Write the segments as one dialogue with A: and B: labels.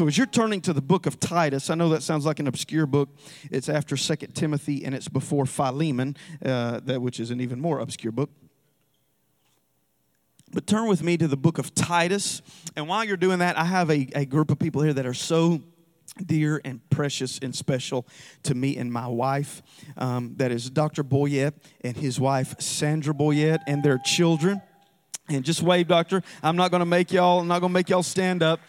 A: So as you're turning to the book of Titus, I know that sounds like an obscure book. It's after Second Timothy and it's before Philemon, uh, that which is an even more obscure book. But turn with me to the book of Titus. And while you're doing that, I have a, a group of people here that are so dear and precious and special to me and my wife. Um, that is Dr. Boyette and his wife, Sandra Boyette, and their children. And just wave, doctor. I'm not going to make y'all. I'm not going to make y'all stand up.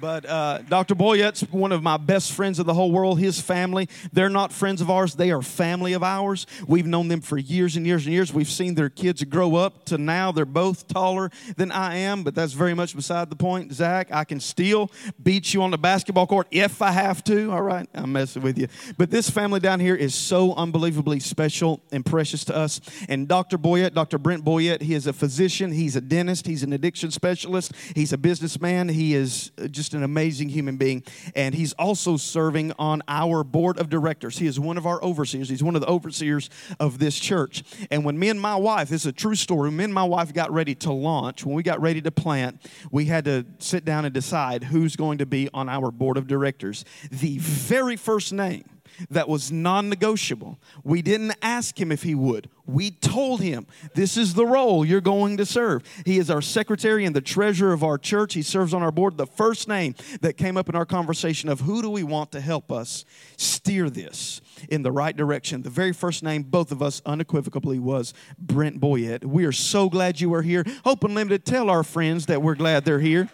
A: But uh, Dr. Boyette's one of my best friends of the whole world. His family, they're not friends of ours, they are family of ours. We've known them for years and years and years. We've seen their kids grow up to now. They're both taller than I am, but that's very much beside the point. Zach, I can still beat you on the basketball court if I have to. All right, I'm messing with you. But this family down here is so unbelievably special and precious to us. And Dr. Boyette, Dr. Brent Boyette, he is a physician, he's a dentist, he's an addiction specialist, he's a businessman, he is just just an amazing human being. And he's also serving on our board of directors. He is one of our overseers. He's one of the overseers of this church. And when me and my wife, this is a true story, me and my wife got ready to launch, when we got ready to plant, we had to sit down and decide who's going to be on our board of directors. The very first name that was non negotiable. We didn't ask him if he would. We told him, This is the role you're going to serve. He is our secretary and the treasurer of our church. He serves on our board. The first name that came up in our conversation of who do we want to help us steer this in the right direction, the very first name, both of us unequivocally, was Brent Boyette. We are so glad you are here. Hope Unlimited, tell our friends that we're glad they're here.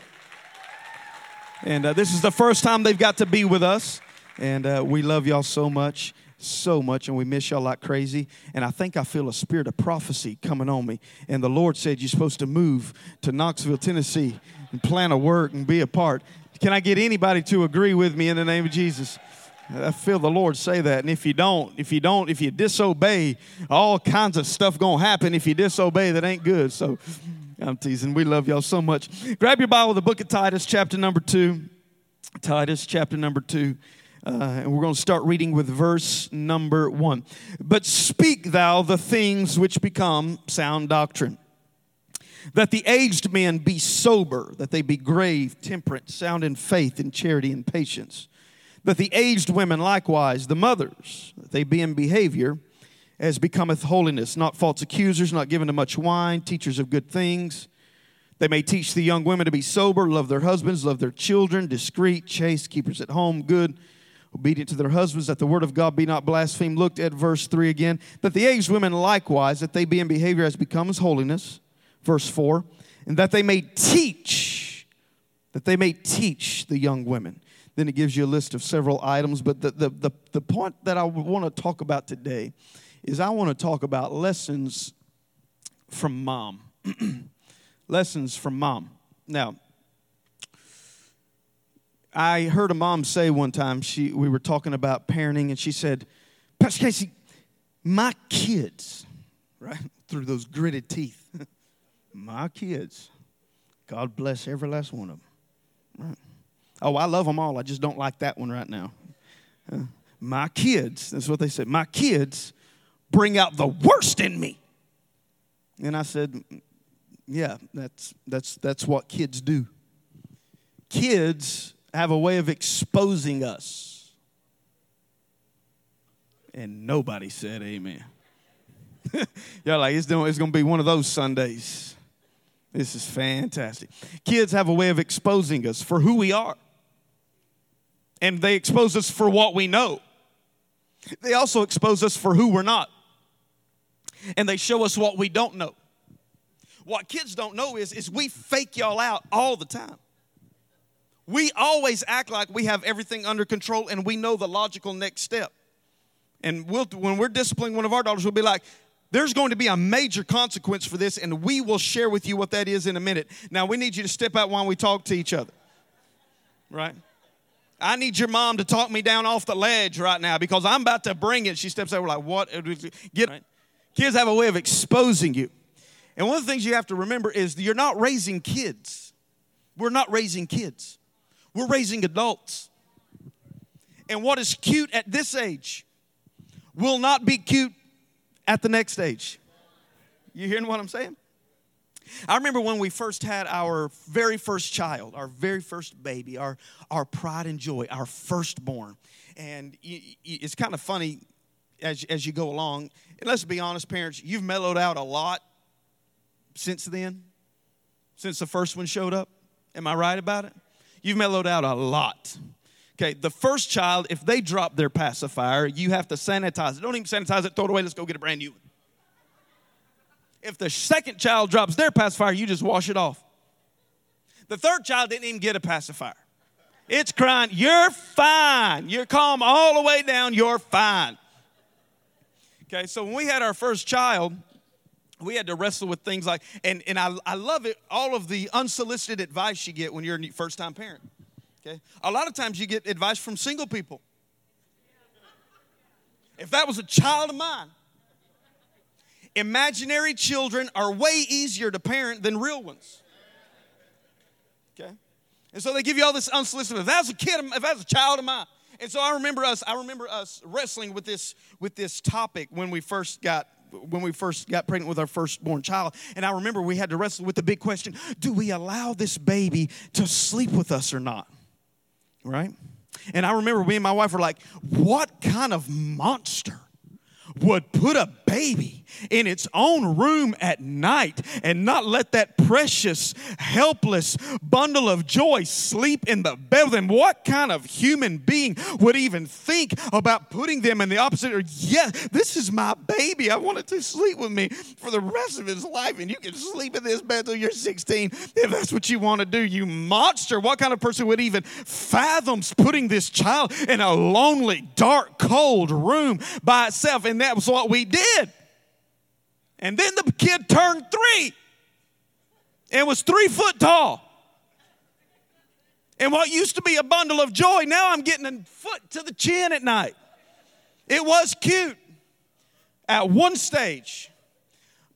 A: And uh, this is the first time they've got to be with us. And uh, we love y'all so much, so much, and we miss y'all like crazy. And I think I feel a spirit of prophecy coming on me. And the Lord said you're supposed to move to Knoxville, Tennessee, and plan a work and be a part. Can I get anybody to agree with me in the name of Jesus? I feel the Lord say that. And if you don't, if you don't, if you disobey, all kinds of stuff gonna happen if you disobey that ain't good. So I'm teasing. We love y'all so much. Grab your Bible, the book of Titus, chapter number two. Titus, chapter number two. Uh, and we're going to start reading with verse number one. But speak thou the things which become sound doctrine. That the aged men be sober, that they be grave, temperate, sound in faith, in charity, and patience. That the aged women likewise, the mothers, that they be in behavior as becometh holiness, not false accusers, not given to much wine, teachers of good things. They may teach the young women to be sober, love their husbands, love their children, discreet, chaste, keepers at home, good obedient to their husbands, that the word of God be not blasphemed. Looked at verse 3 again. That the aged women likewise, that they be in behavior as becomes holiness. Verse 4. And that they may teach, that they may teach the young women. Then it gives you a list of several items, but the, the, the, the point that I want to talk about today is I want to talk about lessons from mom. lessons from mom. Now, I heard a mom say one time, she, we were talking about parenting, and she said, Pastor Casey, my kids, right, through those gritted teeth, my kids, God bless every last one of them. Right. Oh, I love them all. I just don't like that one right now. My kids, that's what they said, my kids bring out the worst in me. And I said, mm, yeah, that's, that's, that's what kids do. Kids have a way of exposing us. And nobody said amen. Y'all like, it's, it's going to be one of those Sundays. This is fantastic. Kids have a way of exposing us for who we are, and they expose us for what we know. They also expose us for who we're not, and they show us what we don't know. What kids don't know is, is we fake y'all out all the time. We always act like we have everything under control and we know the logical next step. And we'll, when we're disciplining one of our daughters, we'll be like, there's going to be a major consequence for this, and we will share with you what that is in a minute. Now, we need you to step out while we talk to each other, right? I need your mom to talk me down off the ledge right now because I'm about to bring it. She steps out, we're like, what? Get, right? Kids have a way of exposing you. And one of the things you have to remember is you're not raising kids. We're not raising kids. We're raising adults. And what is cute at this age will not be cute at the next age. You hearing what I'm saying? I remember when we first had our very first child, our very first baby, our, our pride and joy, our firstborn. And it's kind of funny as, as you go along. And let's be honest, parents, you've mellowed out a lot since then, since the first one showed up. Am I right about it? You've mellowed out a lot. Okay, the first child, if they drop their pacifier, you have to sanitize it. Don't even sanitize it, throw it away, let's go get a brand new one. If the second child drops their pacifier, you just wash it off. The third child didn't even get a pacifier. It's crying, You're fine. You're calm all the way down, you're fine. Okay, so when we had our first child, we had to wrestle with things like, and, and I, I love it, all of the unsolicited advice you get when you're a first time parent. Okay? A lot of times you get advice from single people. If that was a child of mine, imaginary children are way easier to parent than real ones. Okay? And so they give you all this unsolicited. If that was a kid, if that was a child of mine. And so I remember us, I remember us wrestling with this, with this topic when we first got when we first got pregnant with our firstborn child. And I remember we had to wrestle with the big question do we allow this baby to sleep with us or not? Right? And I remember me and my wife were like, what kind of monster would put a baby in its own room at night and not let that precious, helpless bundle of joy sleep in the bed. Then what kind of human being would even think about putting them in the opposite? Or, yeah, this is my baby. I want it to sleep with me for the rest of his life, and you can sleep in this bed till you're 16 if that's what you want to do. You monster. What kind of person would even fathom putting this child in a lonely, dark, cold room by itself? And that was what we did. And then the kid turned three and was three foot tall. And what used to be a bundle of joy, now I'm getting a foot to the chin at night. It was cute at one stage,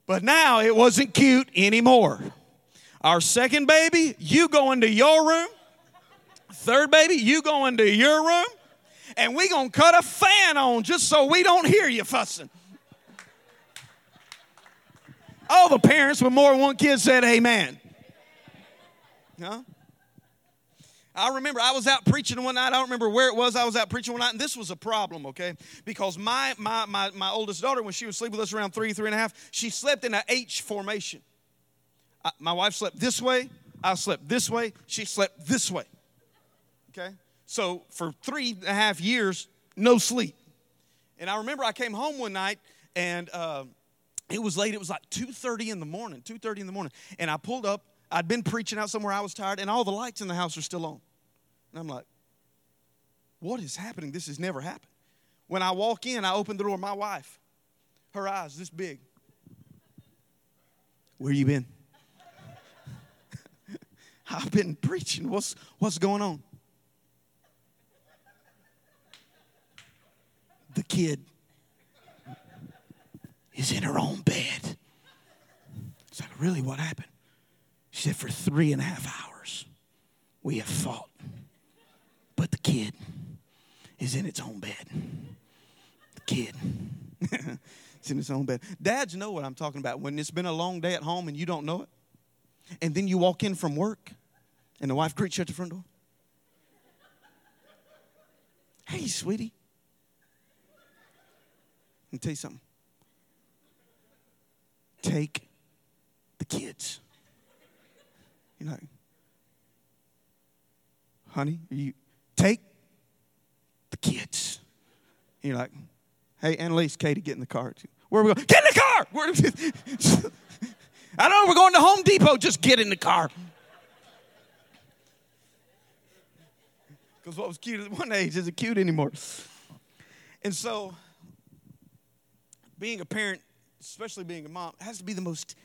A: but now it wasn't cute anymore. Our second baby, you go into your room. Third baby, you go into your room. And we gonna cut a fan on just so we don't hear you fussing. All the parents with more than one kid said amen. Huh? I remember I was out preaching one night. I don't remember where it was. I was out preaching one night, and this was a problem, okay? Because my my my, my oldest daughter, when she was sleeping with us around three, three and a half, she slept in an H formation. I, my wife slept this way. I slept this way. She slept this way. Okay? So for three and a half years, no sleep. And I remember I came home one night, and uh, it was late. It was like 2.30 in the morning, 2.30 in the morning. And I pulled up. I'd been preaching out somewhere. I was tired, and all the lights in the house are still on. And I'm like, what is happening? This has never happened. When I walk in, I open the door. My wife, her eyes this big. Where you been? I've been preaching. What's, what's going on? The kid is in her own bed. It's like, really, what happened? She said, for three and a half hours, we have fought. But the kid is in its own bed. The kid. it's in its own bed. Dads know what I'm talking about. When it's been a long day at home and you don't know it, and then you walk in from work and the wife greets you at the front door. Hey, sweetie. Let me tell you something take the kids. You know, honey, you take the kids. You're like, hey, Annalise, Katie, get in the car. Where are we going? Get in the car! Where- I don't know, we're going to Home Depot. Just get in the car. Because what was cute at one age isn't cute anymore. And so, being a parent especially being a mom, has to be the most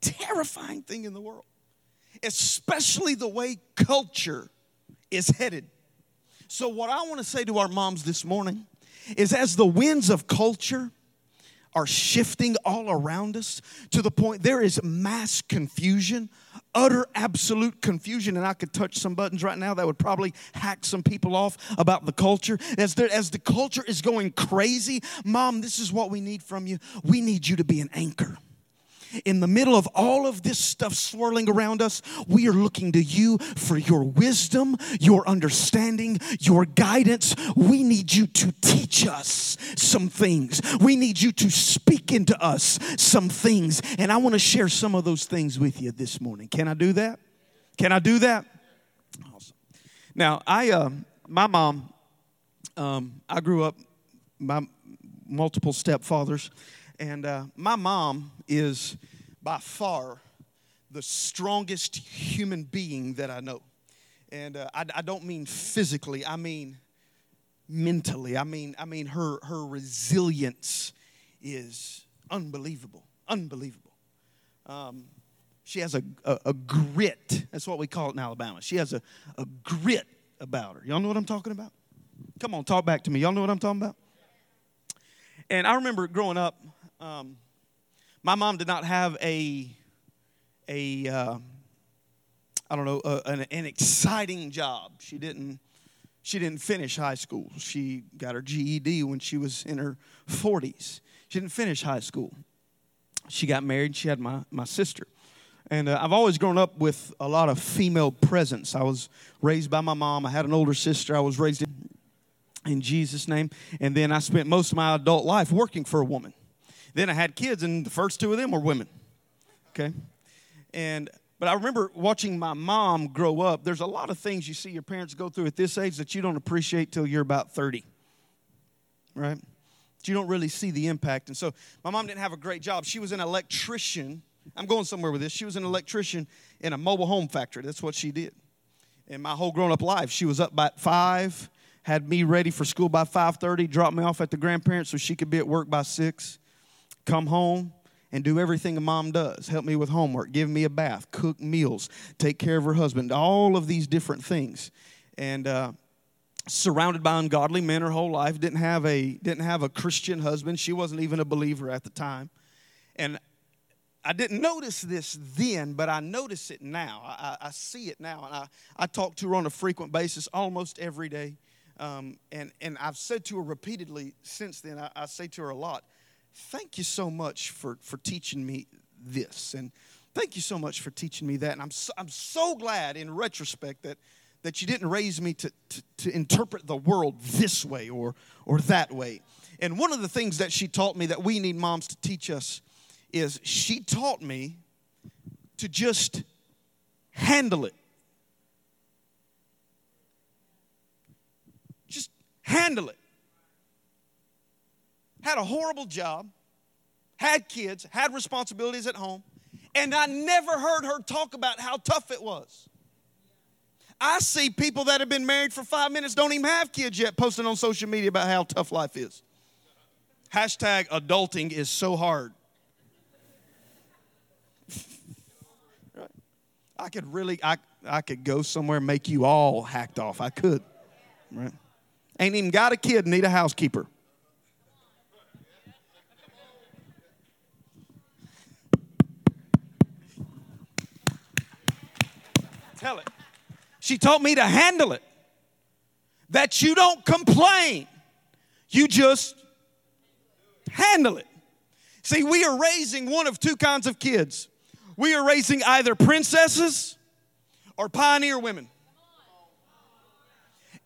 A: terrifying thing in the world, especially the way culture is headed. So, what I want to say to our moms this morning is as the winds of culture are shifting all around us to the point there is mass confusion, utter absolute confusion. And I could touch some buttons right now that would probably hack some people off about the culture. As, as the culture is going crazy, mom, this is what we need from you. We need you to be an anchor. In the middle of all of this stuff swirling around us, we are looking to you for your wisdom, your understanding, your guidance. We need you to teach us some things. We need you to speak into us some things. And I want to share some of those things with you this morning. Can I do that? Can I do that? Awesome. Now, I, uh, my mom, um, I grew up, my multiple stepfathers. And uh, my mom is by far the strongest human being that I know. And uh, I, I, don't mean physically, I mean mentally. I mean, I mean her, her resilience is unbelievable, unbelievable. Um, she has a, a, a, grit. That's what we call it in Alabama. She has a, a grit about her. Y'all know what I'm talking about? Come on, talk back to me. Y'all know what I'm talking about? And I remember growing up, um, my mom did not have a, a uh, I don't know, a, an, an exciting job. She didn't, she didn't finish high school. She got her GED when she was in her 40s. She didn't finish high school. She got married. She had my, my sister. And uh, I've always grown up with a lot of female presence. I was raised by my mom. I had an older sister. I was raised in, in Jesus' name. And then I spent most of my adult life working for a woman. Then I had kids, and the first two of them were women. Okay? And but I remember watching my mom grow up. There's a lot of things you see your parents go through at this age that you don't appreciate till you're about 30. Right? You don't really see the impact. And so my mom didn't have a great job. She was an electrician. I'm going somewhere with this. She was an electrician in a mobile home factory. That's what she did. And my whole grown up life, she was up by five, had me ready for school by 5:30, dropped me off at the grandparents so she could be at work by six come home and do everything a mom does. Help me with homework, give me a bath, cook meals, take care of her husband, all of these different things. And, uh, surrounded by ungodly men her whole life. Didn't have a didn't have a christian husband. She wasn't even a believer at the time. And i didn't notice this then but i notice it now. I, I see it now. And I, I talk to her on a frequent basis almost every day. Um, and, and i've said to her repeatedly since then I, I say to her a lot thank you so much for, for teaching me this. And thank you so much for teaching me that. And I'm so, I'm so glad in retrospect that, that you didn't raise me to, to, to interpret the world this way or, or that way. And one of the things that she taught me that we need moms to teach us is she taught me to just handle it. Just handle it had a horrible job, had kids, had responsibilities at home, and I never heard her talk about how tough it was. I see people that have been married for five minutes, don't even have kids yet, posting on social media about how tough life is. Hashtag adulting is so hard. I could really, I, I could go somewhere and make you all hacked off. I could. Right? Ain't even got a kid, need a housekeeper. Tell it. She taught me to handle it. That you don't complain, you just handle it. See, we are raising one of two kinds of kids. We are raising either princesses or pioneer women.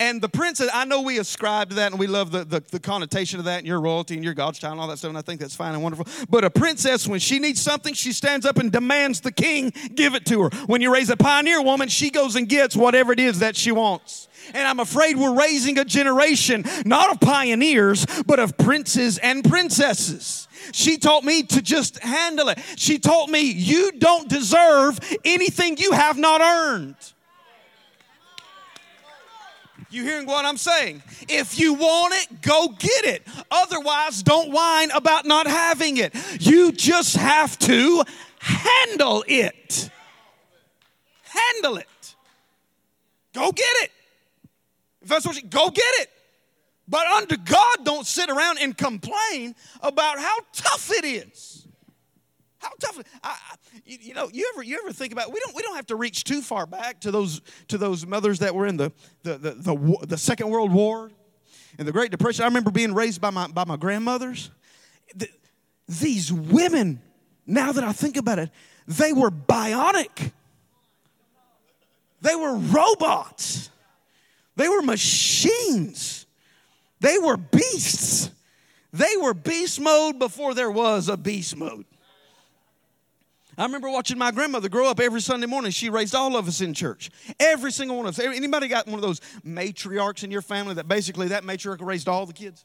A: And the princess, I know we ascribe to that and we love the, the, the, connotation of that and your royalty and your God's child and all that stuff, and I think that's fine and wonderful. But a princess, when she needs something, she stands up and demands the king give it to her. When you raise a pioneer woman, she goes and gets whatever it is that she wants. And I'm afraid we're raising a generation not of pioneers, but of princes and princesses. She taught me to just handle it. She taught me you don't deserve anything you have not earned. You hearing what I'm saying? If you want it, go get it. Otherwise, don't whine about not having it. You just have to handle it. Handle it. Go get it. If that's what you, go get it. But under God, don't sit around and complain about how tough it is. How tough? I, you, you, know, you ever you ever think about? We don't we don't have to reach too far back to those to those mothers that were in the the the, the, the Second World War and the Great Depression. I remember being raised by my by my grandmothers. The, these women now that I think about it, they were bionic. They were robots. They were machines. They were beasts. They were beast mode before there was a beast mode. I remember watching my grandmother grow up every Sunday morning. She raised all of us in church. Every single one of us. Anybody got one of those matriarchs in your family that basically that matriarch raised all the kids?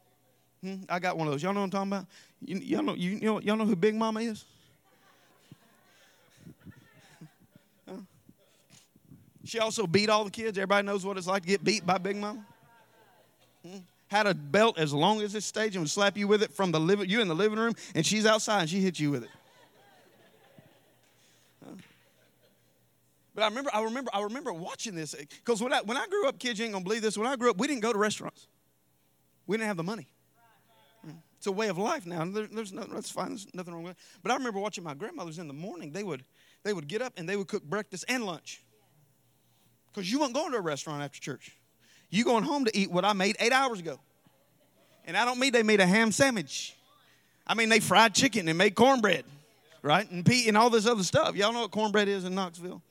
A: Hmm? I got one of those. Y'all know what I'm talking about? You, y'all, know, you, y'all know who Big Mama is? She also beat all the kids. Everybody knows what it's like to get beat by Big Mama. Hmm? Had a belt as long as this stage and would slap you with it from the living you in the living room, and she's outside and she hits you with it. But I remember, I remember, I remember watching this because when I when I grew up, kids, you ain't gonna believe this. When I grew up, we didn't go to restaurants. We didn't have the money. Hmm. It's a way of life now. There, there's no, that's fine. There's nothing wrong with it. But I remember watching my grandmothers in the morning. They would they would get up and they would cook breakfast and lunch. Because you weren't going to a restaurant after church. You going home to eat what I made eight hours ago. And I don't mean they made a ham sandwich. I mean they fried chicken and made cornbread, right? And pea and all this other stuff. Y'all know what cornbread is in Knoxville?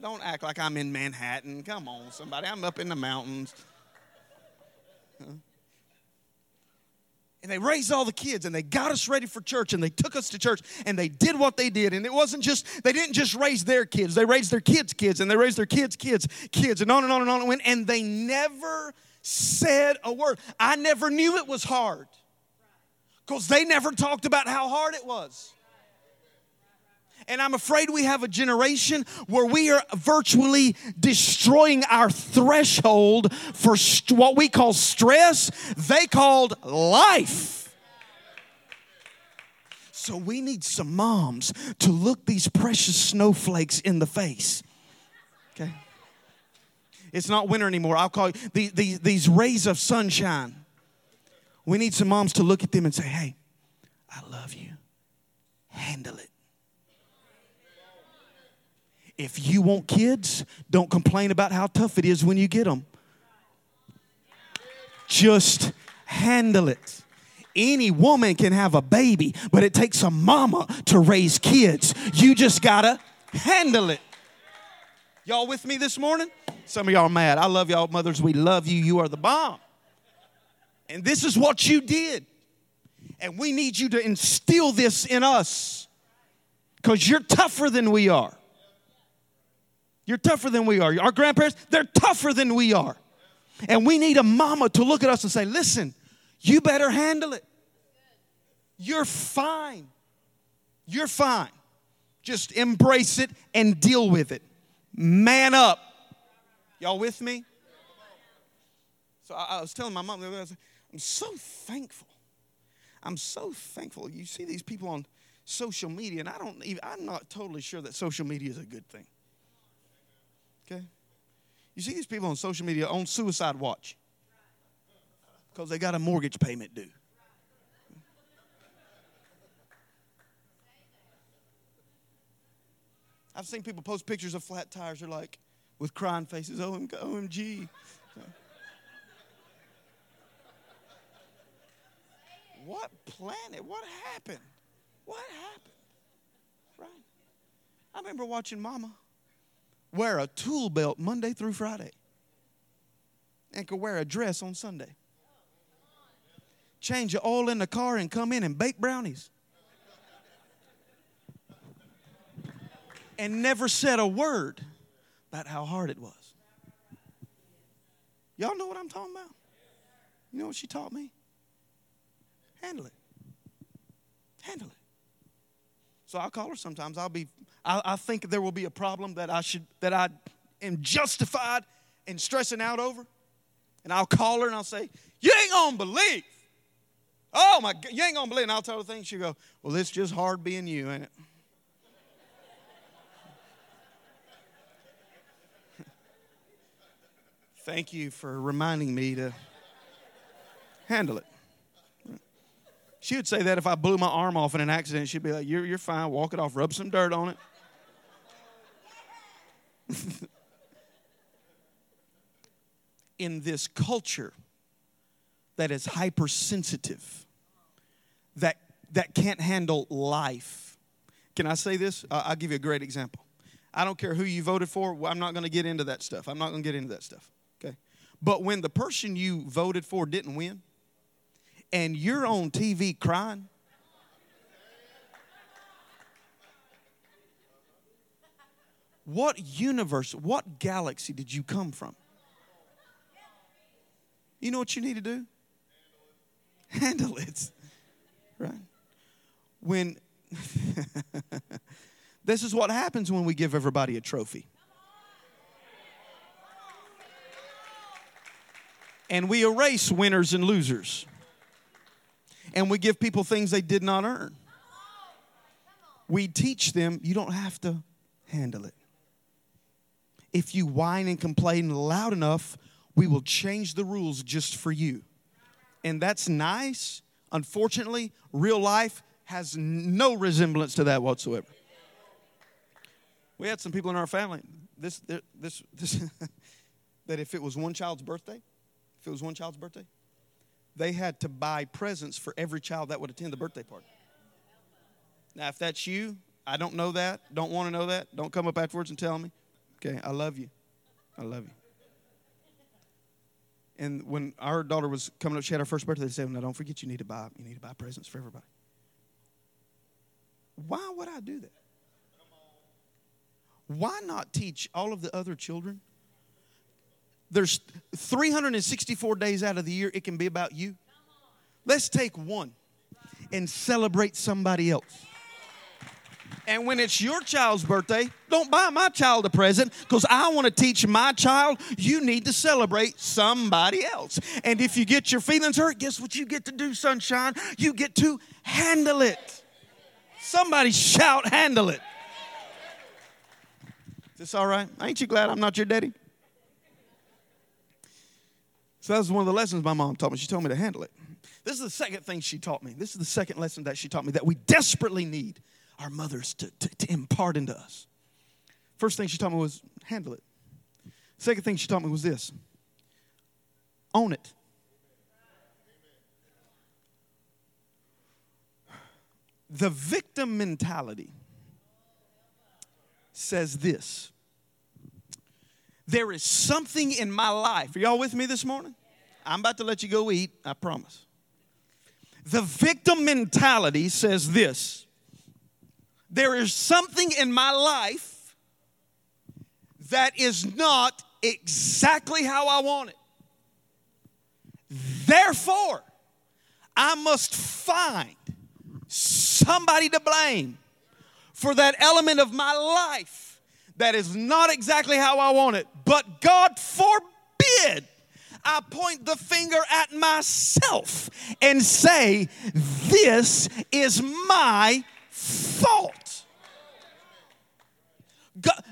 A: Don't act like I'm in Manhattan. Come on, somebody. I'm up in the mountains. And they raised all the kids and they got us ready for church and they took us to church and they did what they did and it wasn't just they didn't just raise their kids they raised their kids kids and they raised their kids kids kids and on and on and on and went and they never said a word i never knew it was hard because they never talked about how hard it was and I'm afraid we have a generation where we are virtually destroying our threshold for st- what we call stress, they called life. So we need some moms to look these precious snowflakes in the face. Okay? It's not winter anymore. I'll call you the, the, these rays of sunshine. We need some moms to look at them and say, hey, I love you. Handle it. If you want kids, don't complain about how tough it is when you get them. Just handle it. Any woman can have a baby, but it takes a mama to raise kids. You just gotta handle it. Y'all with me this morning? Some of y'all mad. I love y'all, mothers. We love you. You are the bomb. And this is what you did. And we need you to instill this in us because you're tougher than we are. You're tougher than we are. Our grandparents, they're tougher than we are. And we need a mama to look at us and say, listen, you better handle it. You're fine. You're fine. Just embrace it and deal with it. Man up. Y'all with me? So I, was telling my mom, I'm so thankful. I'm so thankful. You see these people on social media, and I don't even, I'm not totally sure that social media is a good thing. Okay? You see these people on social media on suicide watch because they got a mortgage payment due. I've seen people post pictures of flat tires. They're like, with crying faces, OMG. What planet? What happened? What happened? Right? I remember watching Mama wear a tool belt Monday through Friday and could wear a dress on Sunday. Change the oil in the car and come in and bake brownies. And never said a word about how hard it was. Y'all know what I'm talking about? You know what she taught me? Handle it. Handle it. So I'll call her sometimes. I'll be I, I think there will be a problem that I should that I am justified in stressing out over. And I'll call her and I'll say, You ain't gonna believe. Oh my God, you ain't gonna believe. And I'll tell her things. She'll go, Well, it's just hard being you, ain't it? Thank you for reminding me to handle it. She would say that if I blew my arm off in an accident, she'd be like, You're, you're fine, walk it off, rub some dirt on it. in this culture that is hypersensitive, that that can't handle life. Can I say this? I'll give you a great example. I don't care who you voted for. I'm not going to get into that stuff. I'm not going to get into that stuff. Okay. But when the person you voted for didn't win, and you're on TV crying, what universe, what galaxy did you come from? You know what you need to do? Handle it. Right? When this is what happens when we give everybody a trophy. And we erase winners and losers. And we give people things they did not earn. We teach them you don't have to handle it. If you whine and complain loud enough, we will change the rules just for you. And that's nice. Unfortunately, real life has no resemblance to that whatsoever. We had some people in our family, this, this, this, that if it was one child's birthday, if it was one child's birthday, they had to buy presents for every child that would attend the birthday party. Now, if that's you, I don't know that, don't want to know that, don't come up afterwards and tell me. Okay, I love you. I love you. And when our daughter was coming up, she had her first birthday. They said, "Now, don't forget, you need to buy you need to buy presents for everybody." Why would I do that? Why not teach all of the other children? There's 364 days out of the year. It can be about you. Let's take one and celebrate somebody else. And when it's your child's birthday, don't buy my child a present because I want to teach my child you need to celebrate somebody else. And if you get your feelings hurt, guess what you get to do, sunshine? You get to handle it. Somebody shout, handle it. Is this all right? Ain't you glad I'm not your daddy? So that was one of the lessons my mom taught me. She told me to handle it. This is the second thing she taught me. This is the second lesson that she taught me that we desperately need our mothers to, to, to impart into us. First thing she taught me was handle it. Second thing she taught me was this own it. The victim mentality says this there is something in my life. Are y'all with me this morning? I'm about to let you go eat, I promise. The victim mentality says this there is something in my life that is not exactly how I want it. Therefore, I must find somebody to blame for that element of my life that is not exactly how I want it. But God forbid I point the finger at myself and say, This is my fault. God,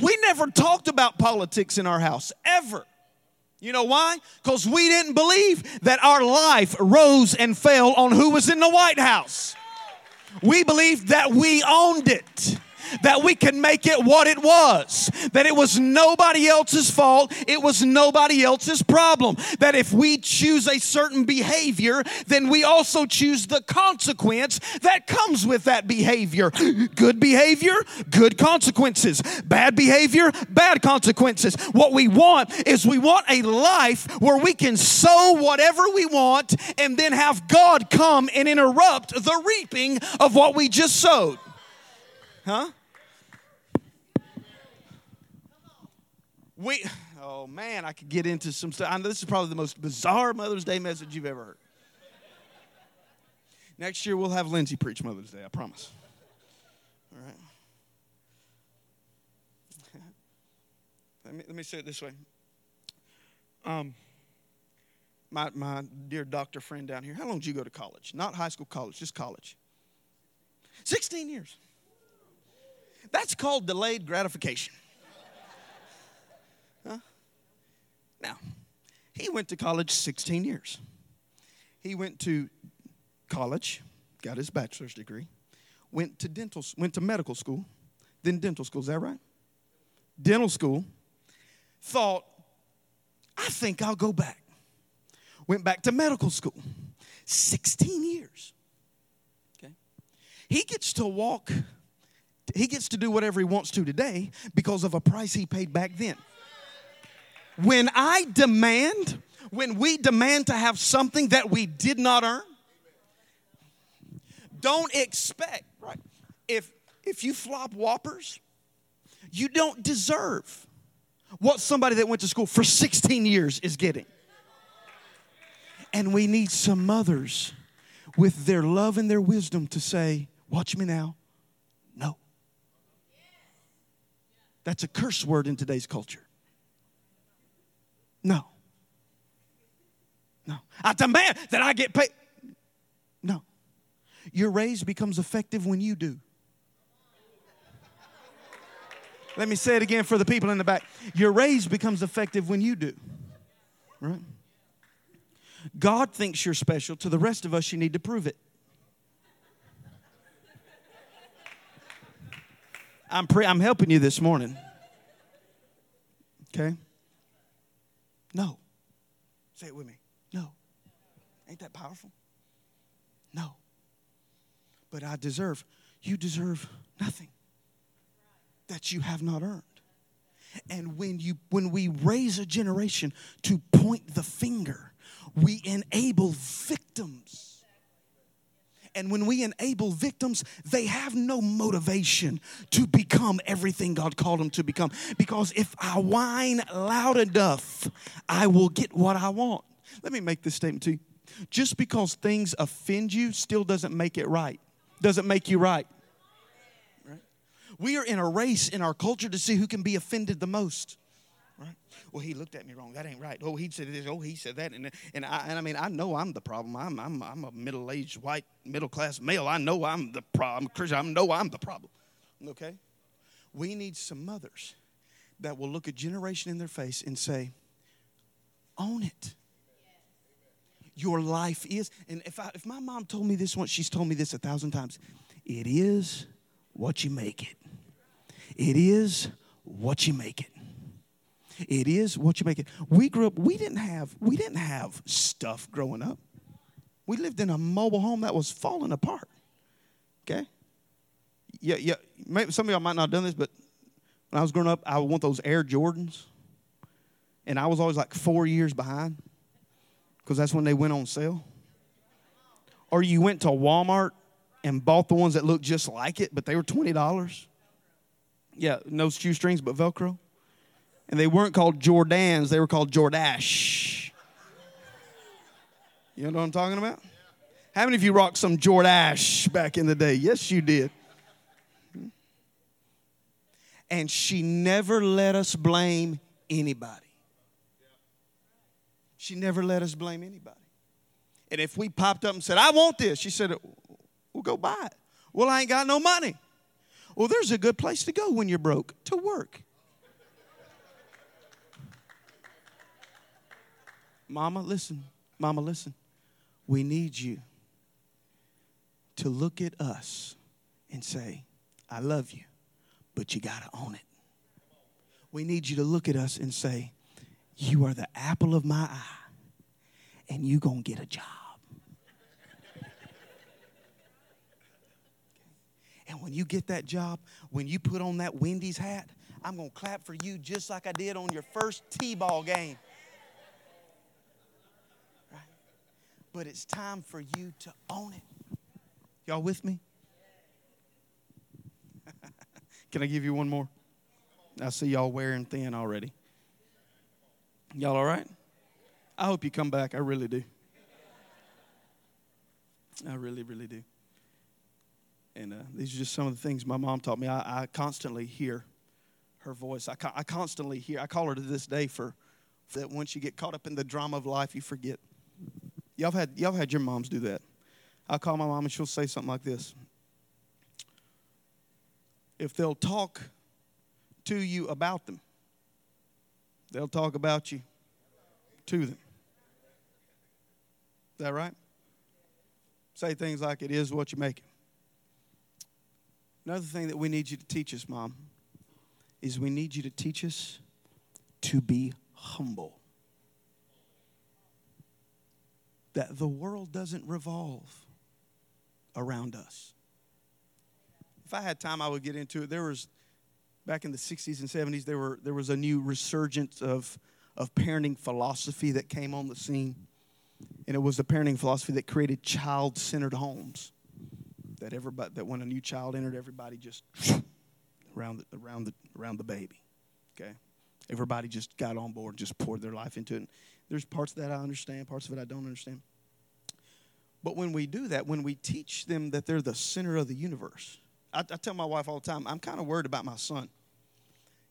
A: we never talked about politics in our house, ever. You know why? Because we didn't believe that our life rose and fell on who was in the White House. We believed that we owned it that we can make it what it was. That it was nobody else's fault, it was nobody else's problem. That if we choose a certain behavior, then we also choose the consequence that comes with that behavior. Good behavior, good consequences. Bad behavior, bad consequences. What we want is we want a life where we can sow whatever we want and then have God come and interrupt the reaping of what we just sowed. Huh? We, oh man, I could get into some stuff. I know this is probably the most bizarre Mother's Day message you've ever heard. Next year we'll have Lindsay preach Mother's Day, I promise. All right. let, me, let me say it this way. Um, my, my dear doctor friend down here, how long did you go to college? Not high school, college, just college. 16 years. That's called delayed gratification. Now, he went to college 16 years. He went to college, got his bachelor's degree, went to dental, went to medical school, then dental school. Is that right? Dental school. Thought, I think I'll go back. Went back to medical school. 16 years. Okay. He gets to walk, he gets to do whatever he wants to today because of a price he paid back then. When I demand, when we demand to have something that we did not earn, don't expect, right? If if you flop whoppers, you don't deserve what somebody that went to school for 16 years is getting. And we need some mothers with their love and their wisdom to say, Watch me now. No. That's a curse word in today's culture. No. No. I demand that I get paid. No. Your raise becomes effective when you do. Let me say it again for the people in the back. Your raise becomes effective when you do. Right? God thinks you're special. To the rest of us, you need to prove it. I'm, pre- I'm helping you this morning. Okay? No. Say it with me. No. Ain't that powerful? No. But I deserve, you deserve nothing that you have not earned. And when you when we raise a generation to point the finger, we enable victims. And when we enable victims, they have no motivation to become everything God called them to become. Because if I whine loud enough, I will get what I want. Let me make this statement to you. Just because things offend you still doesn't make it right, doesn't make you right. We are in a race in our culture to see who can be offended the most. Right? Well, he looked at me wrong. That ain't right. Oh, he said this. Oh, he said that. And, and, I, and I mean, I know I'm the problem. I'm, I'm, I'm a middle aged, white, middle class male. I know I'm the problem. Christian, I know I'm the problem. Okay? We need some mothers that will look a generation in their face and say, own it. Your life is. And if, I, if my mom told me this once, she's told me this a thousand times. It is what you make it. It is what you make it. It is what you make it. We grew up, we didn't have, we didn't have stuff growing up. We lived in a mobile home that was falling apart. Okay? Yeah, yeah. Maybe some of y'all might not have done this, but when I was growing up, I would want those Air Jordans. And I was always like four years behind because that's when they went on sale. Or you went to Walmart and bought the ones that looked just like it, but they were $20. Yeah, no shoestrings but Velcro. And they weren't called Jordans, they were called Jordache. You know what I'm talking about? How many of you rocked some Jordache back in the day? Yes, you did. And she never let us blame anybody. She never let us blame anybody. And if we popped up and said, I want this, she said, Well, go buy it. Well, I ain't got no money. Well, there's a good place to go when you're broke to work. Mama, listen. Mama, listen. We need you to look at us and say, I love you, but you got to own it. We need you to look at us and say, You are the apple of my eye, and you going to get a job. And when you get that job, when you put on that Wendy's hat, I'm going to clap for you just like I did on your first T ball game. Right? But it's time for you to own it. Y'all with me? Can I give you one more? I see y'all wearing thin already. Y'all all right? I hope you come back. I really do. I really, really do. And uh, these are just some of the things my mom taught me. I, I constantly hear her voice. I, I constantly hear, I call her to this day for that once you get caught up in the drama of life, you forget. Y'all had, y'all had your moms do that. I call my mom and she'll say something like this If they'll talk to you about them, they'll talk about you to them. Is that right? Say things like, It is what you make it. Another thing that we need you to teach us, Mom, is we need you to teach us to be humble. That the world doesn't revolve around us. if I had time, I would get into it. There was back in the 60s and 70s, there were there was a new resurgence of of parenting philosophy that came on the scene, and it was the parenting philosophy that created child-centered homes. That everybody that when a new child entered, everybody just around the, around the around the baby. Okay, everybody just got on board, just poured their life into it. There's parts of that I understand, parts of it I don't understand. But when we do that, when we teach them that they're the center of the universe, I, I tell my wife all the time, I'm kind of worried about my son.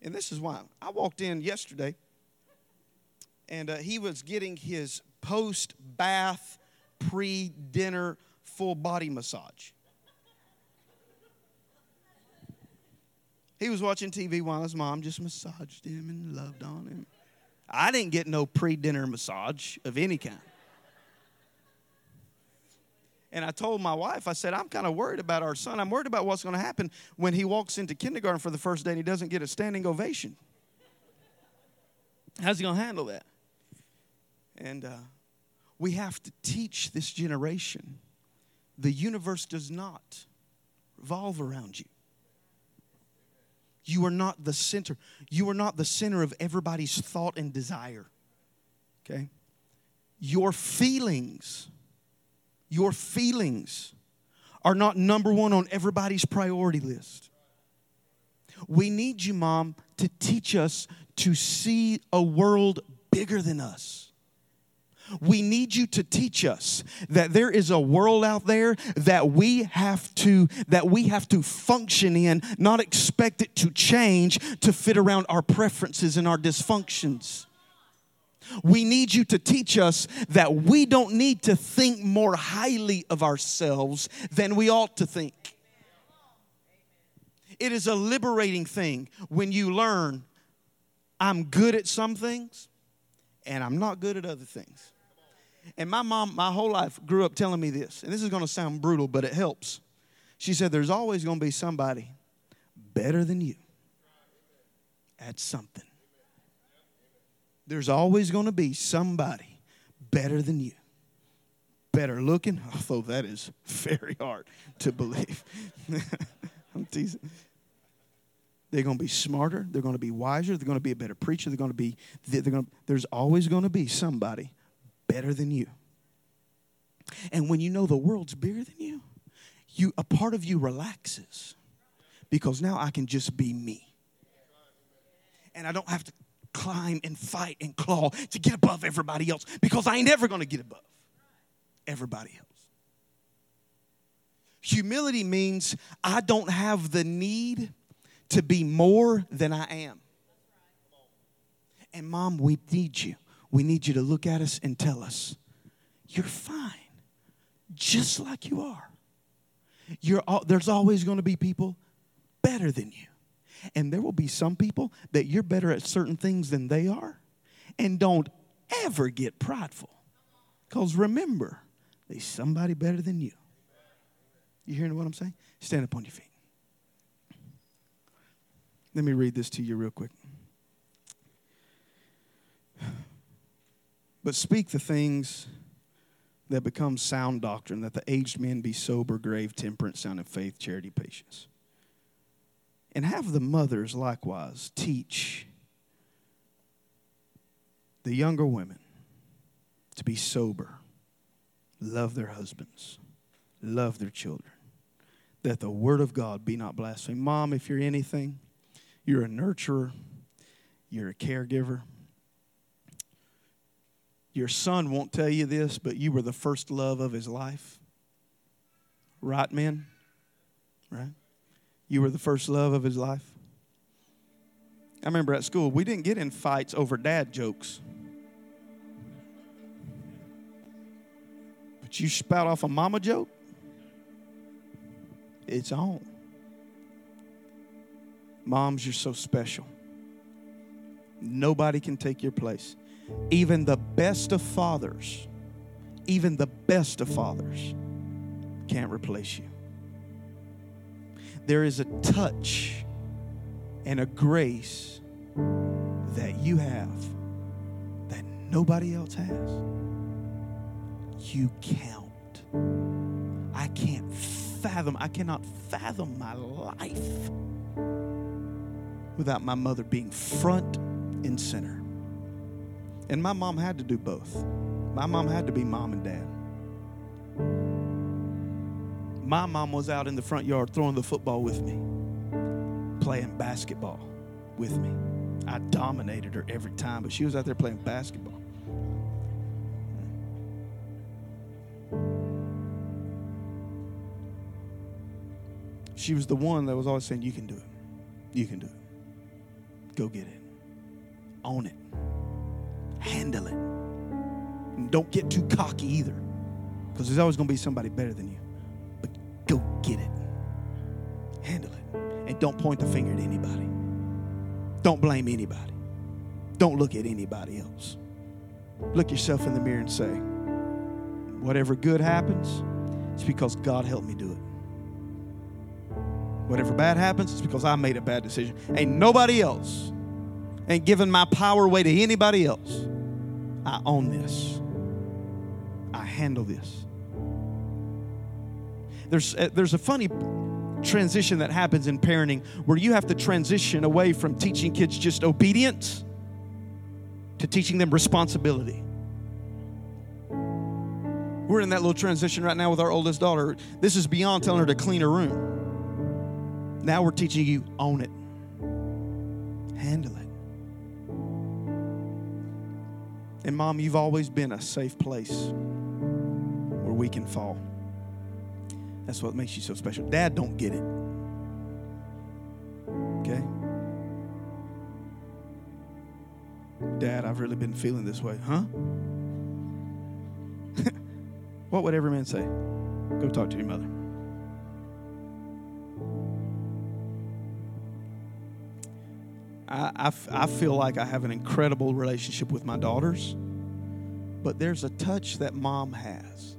A: And this is why. I walked in yesterday, and uh, he was getting his post bath, pre dinner, full body massage. He was watching TV while his mom just massaged him and loved on him. I didn't get no pre dinner massage of any kind. And I told my wife, I said, I'm kind of worried about our son. I'm worried about what's going to happen when he walks into kindergarten for the first day and he doesn't get a standing ovation. How's he going to handle that? And uh, we have to teach this generation the universe does not revolve around you. You are not the center. You are not the center of everybody's thought and desire. Okay? Your feelings, your feelings are not number one on everybody's priority list. We need you, Mom, to teach us to see a world bigger than us. We need you to teach us that there is a world out there that we have to that we have to function in, not expect it to change to fit around our preferences and our dysfunctions. We need you to teach us that we don't need to think more highly of ourselves than we ought to think. It is a liberating thing when you learn I'm good at some things and I'm not good at other things. And my mom, my whole life, grew up telling me this. And this is going to sound brutal, but it helps. She said, There's always going to be somebody better than you at something. There's always going to be somebody better than you. Better looking, although that is very hard to believe. I'm teasing. They're going to be smarter. They're going to be wiser. They're going to be a better preacher. They're going to be. They're going to, there's always going to be somebody better than you. And when you know the world's bigger than you, you a part of you relaxes because now I can just be me. And I don't have to climb and fight and claw to get above everybody else because I ain't ever going to get above everybody else. Humility means I don't have the need to be more than I am. And mom, we need you we need you to look at us and tell us, you're fine, just like you are. You're, there's always going to be people better than you. And there will be some people that you're better at certain things than they are. And don't ever get prideful. Because remember, there's somebody better than you. You hearing what I'm saying? Stand up on your feet. Let me read this to you real quick. But speak the things that become sound doctrine, that the aged men be sober, grave, temperate, sound in faith, charity, patience. And have the mothers likewise teach the younger women to be sober, love their husbands, love their children, that the word of God be not blasphemed. Mom, if you're anything, you're a nurturer, you're a caregiver your son won't tell you this, but you were the first love of his life. Right, men? Right? You were the first love of his life. I remember at school, we didn't get in fights over dad jokes. But you spout off a mama joke, it's on. Moms, you're so special. Nobody can take your place. Even the best of fathers, even the best of fathers can't replace you. There is a touch and a grace that you have that nobody else has. You count. I can't fathom, I cannot fathom my life without my mother being front and center. And my mom had to do both. My mom had to be mom and dad. My mom was out in the front yard throwing the football with me, playing basketball with me. I dominated her every time, but she was out there playing basketball. She was the one that was always saying, You can do it. You can do it. Go get it. Own it. Handle it. And don't get too cocky either, because there's always going to be somebody better than you. But go get it. Handle it. And don't point the finger at anybody. Don't blame anybody. Don't look at anybody else. Look yourself in the mirror and say, Whatever good happens, it's because God helped me do it. Whatever bad happens, it's because I made a bad decision. Ain't nobody else. Ain't giving my power away to anybody else. I own this. I handle this. There's, uh, there's a funny transition that happens in parenting where you have to transition away from teaching kids just obedience to teaching them responsibility. We're in that little transition right now with our oldest daughter. This is beyond telling her to clean her room. Now we're teaching you own it, handle it. And mom, you've always been a safe place where we can fall. That's what makes you so special. Dad don't get it. Okay? Dad, I've really been feeling this way. Huh? what would every man say? Go talk to your mother. I, I, I feel like I have an incredible relationship with my daughters, but there's a touch that mom has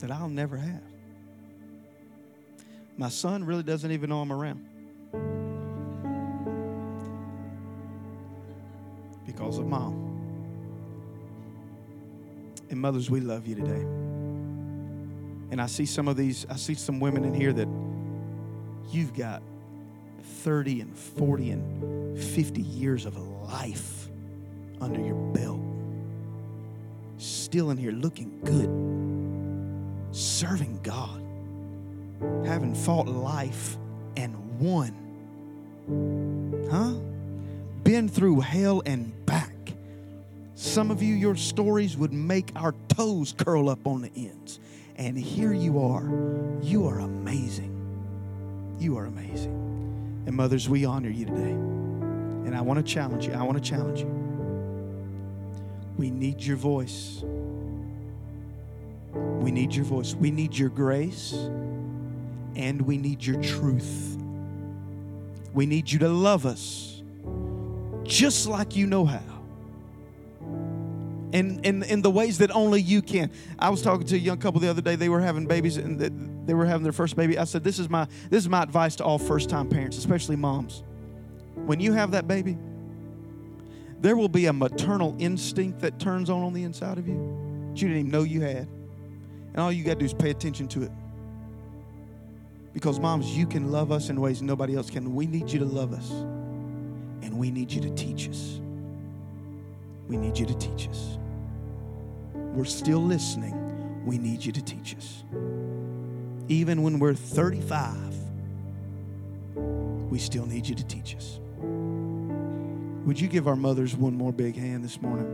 A: that I'll never have. My son really doesn't even know I'm around because of mom. And mothers, we love you today. And I see some of these, I see some women in here that you've got 30 and 40 and 50 years of life under your belt. Still in here looking good, serving God, having fought life and won. Huh? Been through hell and back. Some of you, your stories would make our toes curl up on the ends. And here you are. You are amazing. You are amazing. And mothers, we honor you today. And I want to challenge you. I want to challenge you. We need your voice. We need your voice. We need your grace. And we need your truth. We need you to love us just like you know how. And in, in the ways that only you can. I was talking to a young couple the other day. They were having babies and they were having their first baby. I said, "This is my this is my advice to all first-time parents, especially moms. When you have that baby, there will be a maternal instinct that turns on on the inside of you that you didn't even know you had. And all you got to do is pay attention to it. Because moms, you can love us in ways nobody else can. We need you to love us. And we need you to teach us. We need you to teach us. We're still listening. We need you to teach us. Even when we're 35, we still need you to teach us. Would you give our mothers one more big hand this morning?